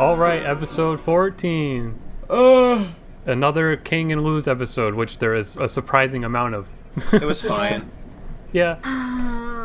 All right, episode 14. Uh, Another King and Luz episode, which there is a surprising amount of. it was fine. yeah.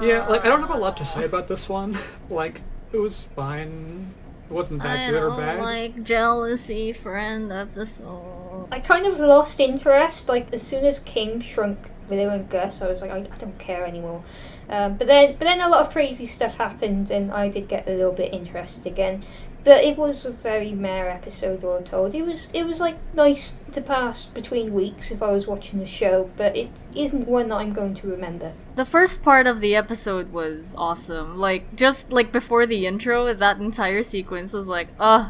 Yeah, like I don't have a lot to say about this one. like it was fine. It wasn't that I good or don't bad. like jealousy friend episode. I kind of lost interest. Like as soon as King shrunk Willow and Gus, I was like, I, I don't care anymore. Um, but then, but then a lot of crazy stuff happened, and I did get a little bit interested again. But it was a very meh episode, all told. It was, it was like nice to pass between weeks if I was watching the show, but it isn't one that I'm going to remember. The first part of the episode was awesome. Like just like before the intro, that entire sequence was like, uh,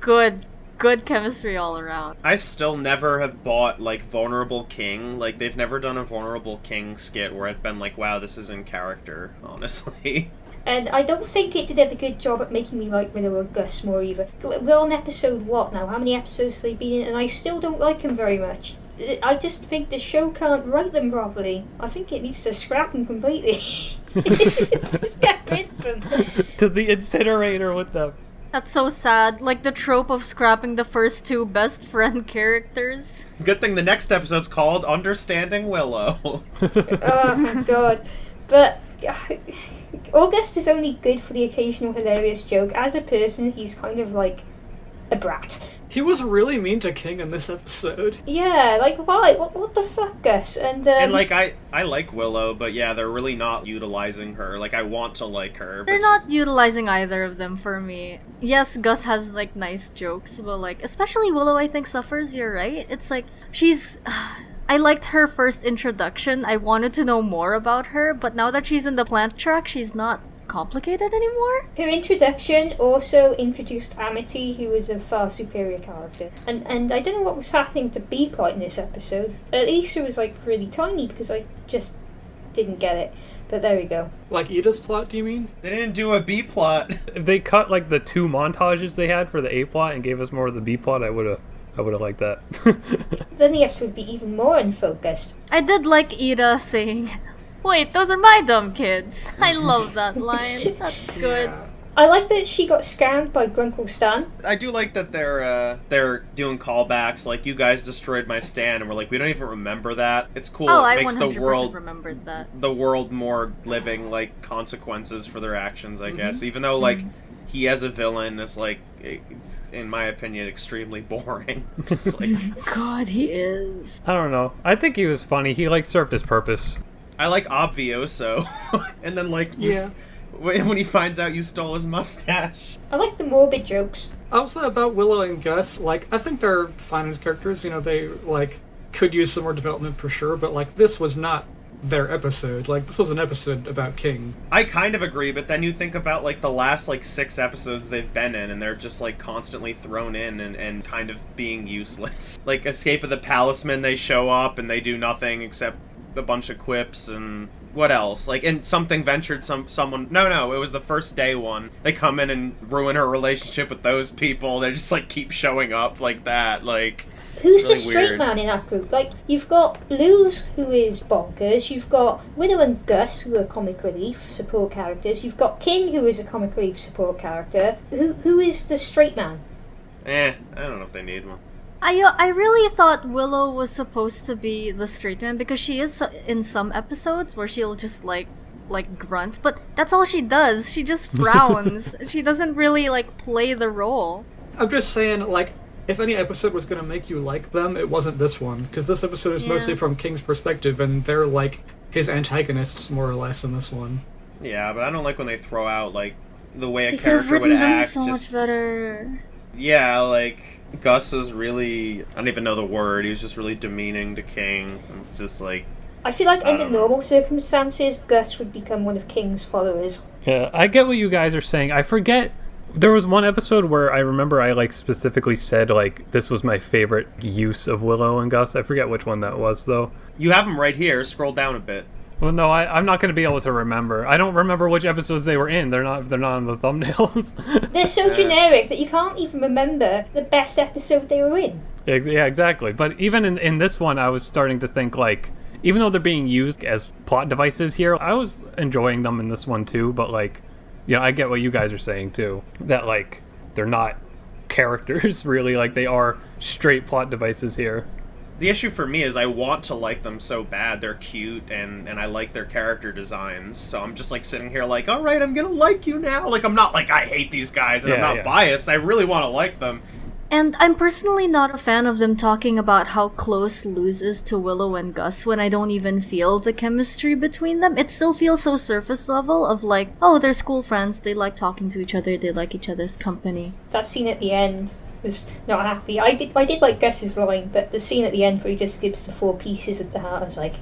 good, good chemistry all around. I still never have bought like Vulnerable King. Like they've never done a Vulnerable King skit where I've been like, wow, this is in character. Honestly, And I don't think it did a good job at making me like Willow and Gus more either. We're on episode what now? How many episodes have they been in? And I still don't like him very much. I just think the show can't write them properly. I think it needs to scrap them completely. just get rid of them. to the incinerator with them. That's so sad. Like the trope of scrapping the first two best friend characters. good thing the next episode's called Understanding Willow. oh my god. But August is only good for the occasional hilarious joke. As a person, he's kind of like a brat. He was really mean to King in this episode. Yeah, like why? What, what the fuck, Gus? And um, and like I, I like Willow, but yeah, they're really not utilizing her. Like I want to like her. They're not utilizing either of them for me. Yes, Gus has like nice jokes, but like especially Willow I think suffers, you're right. It's like she's I liked her first introduction. I wanted to know more about her, but now that she's in the plant track, she's not complicated anymore. Her introduction also introduced Amity, who was a far superior character. And and I don't know what was happening to B plot in this episode. At least it was like really tiny because I just didn't get it. But there we go. Like Eda's plot, do you mean? They didn't do a B plot. If they cut like the two montages they had for the A plot and gave us more of the B plot, I would have I would have liked that. Then the episode would be even more unfocused. I did like Eda saying, "Wait, those are my dumb kids." I love that line. That's good. Yeah. I like that she got scammed by Grunkle Stan. I do like that they're uh, they're doing callbacks. Like you guys destroyed my stand, and we're like, we don't even remember that. It's cool. Oh, it I makes 100% the world remembered that. the world more living, like consequences for their actions. Mm-hmm. I guess, even though like he as a villain is like, in my opinion, extremely boring. Just like God, he is. I don't know. I think he was funny. He like served his purpose. I like Obvioso, and then like you s- when when he finds out you stole his mustache. I like the morbid jokes. Also about Willow and Gus, like I think they're fine as characters. You know, they like could use some more development for sure, but like this was not their episode. Like this was an episode about King. I kind of agree, but then you think about like the last like six episodes they've been in, and they're just like constantly thrown in and, and kind of being useless. like Escape of the Palisman, they show up and they do nothing except a bunch of quips and what else? Like and something ventured some someone. No, no, it was the first day one. They come in and ruin her relationship with those people. They just like keep showing up like that. Like Who's Really the straight weird. man in that group? Like, you've got Luz, who is bonkers. You've got Willow and Gus, who are comic relief support characters. You've got King, who is a comic relief support character. Who Who is the straight man? eh, I don't know if they need one. I uh, I really thought Willow was supposed to be the straight man because she is in some episodes where she'll just like like grunt, but that's all she does. She just frowns. she doesn't really like play the role. I'm just saying, like, if any episode was gonna make you like them, it wasn't this one, because this episode is Yeah. mostly from King's perspective, and they're like his antagonists more or less in this one. Yeah, but I don't like when they throw out like the way a They could have character would written them act. so just much better. yeah, like Gus was really I don't even know the word. He was just really demeaning to King. It's just like I feel like I under don't know. normal circumstances, Gus would become one of King's followers. Yeah, I get what you guys are saying. I forget. There was one episode where I remember I like specifically said like this was my favorite use of Willow and Gus. I forget which one that was though. you have them right here. Scroll down a bit. Well, no, I, I'm not going to be able to remember. I don't remember which episodes they were in. They're not. They're not on the thumbnails. They're so generic that you can't even remember the best episode they were in. Yeah, exactly. But even in, in this one, I was starting to think like, even though they're being used as plot devices here, I was enjoying them in this one too. But like, you know, I get what you guys are saying too. That like they're not characters. Really, like they are straight plot devices here. The issue for me is I want to like them so bad. They're cute and and I like their character designs. So I'm just like sitting here like, all right, I'm gonna like you now. Like I'm not like I hate these guys and I'm not yeah. biased. I really want to like them. And I'm personally not a fan of them talking about how close Luz is to Willow and Gus when I don't even feel the chemistry between them. It still feels so surface level of like, oh, they're school friends, they like talking to each other, they like each other's company. That scene at the end was not happy. I did I did like Gus's line, but the scene at the end where he just gives the four pieces of the heart, I was like,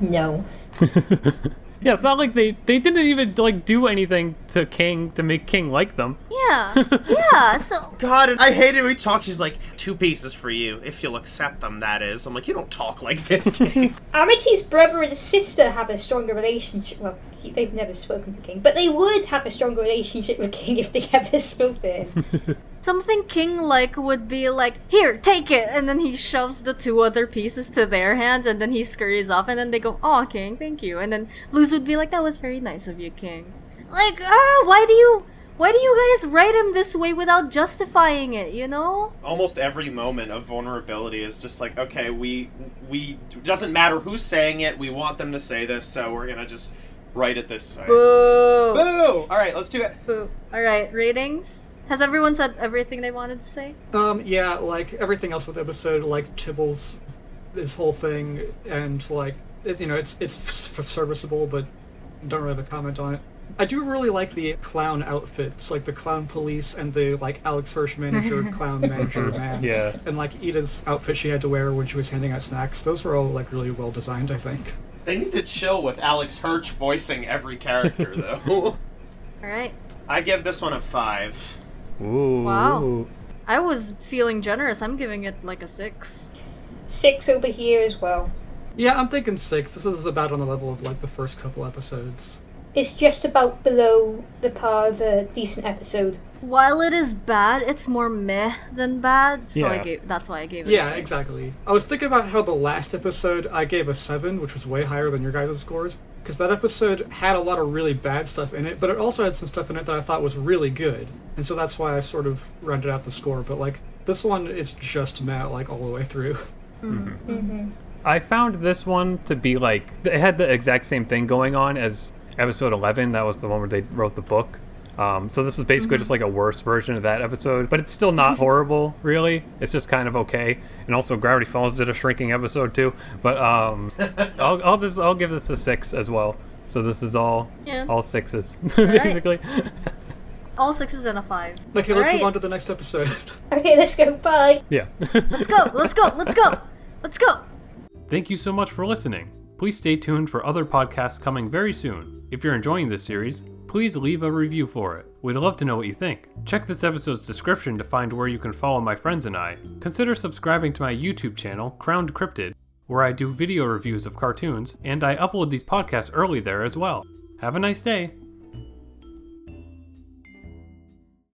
no. Yeah, it's not like they they didn't even like do anything to King to make King like them. Yeah, yeah, so. God, I hate it when he talks. He's like, two pieces for you, if you'll accept them, that is. I'm like, you don't talk like this. King." Amity's brother and sister have a stronger relationship. Well, he, they've never spoken to King, but they would have a stronger relationship with King if they ever spoke to him. Something King like would be like, here, take it, and then he shoves the two other pieces to their hands, and then he scurries off, and then they go, "Oh, King, thank you," and then Luz would be like, "That was very nice of you, King." Like, ah, why do you, why do you guys write him this way without justifying it? You know? Almost every moment of vulnerability is just like, okay, we we doesn't matter who's saying it. We want them to say this, so we're gonna just write it this way. Boo. Boo! All right, let's do it. Boo. All right, ratings. Has everyone said everything they wanted to say? Um, yeah, like everything else with the episode, like Tibbles, this whole thing, and like it's you know it's it's f- serviceable, but don't really have a comment on it. I do really like the clown outfits, like the clown police and the like Alex Hirsch manager, clown manager man. Yeah. And like Eda's outfit she had to wear when she was handing out snacks. Those were all like really well designed, I think. They need to chill with Alex Hirsch voicing every character, though. All right. I give this one a five. Ooh. Wow. I was feeling generous. I'm giving it like a six. Six over here as well. Yeah, I'm thinking six. This is about on the level of like the first couple episodes. It's just about below the par of a decent episode. While it is bad, it's more meh than bad. So I gave. That's why I gave it. a Yeah, exactly. I was thinking about how the last episode I gave a 7, which was way higher than your guys' scores. Because that episode had a lot of really bad stuff in it, but it also had some stuff in it that I thought was really good. And so that's why I sort of rounded out the score. But, like, this one is just meh, like, all the way through. Mm-hmm. I found this one to be like it had the exact same thing going on as episode 11. That was the one where they wrote the book. Um, so this is basically just like a worse version of that episode, but it's still not horrible, really. It's just kind of okay. And also, Gravity Falls did a shrinking episode too. But um, I'll, I'll just I'll give this a six as well. So this is all Yeah. all sixes right. basically. All sixes and a five. Okay, let's Alright. move on to the next episode. Okay, let's go. Bye. yeah. Let's go. Let's go. Let's go. Let's go. Thank you so much for listening. Please stay tuned for other podcasts coming very soon. If you're enjoying this series, please leave a review for it. We'd love to know what you think. Check this episode's description to find where you can follow my friends and I. Consider subscribing to my YouTube channel, Crowned Cryptid, where I do video reviews of cartoons, and I upload these podcasts early there as well. Have a nice day.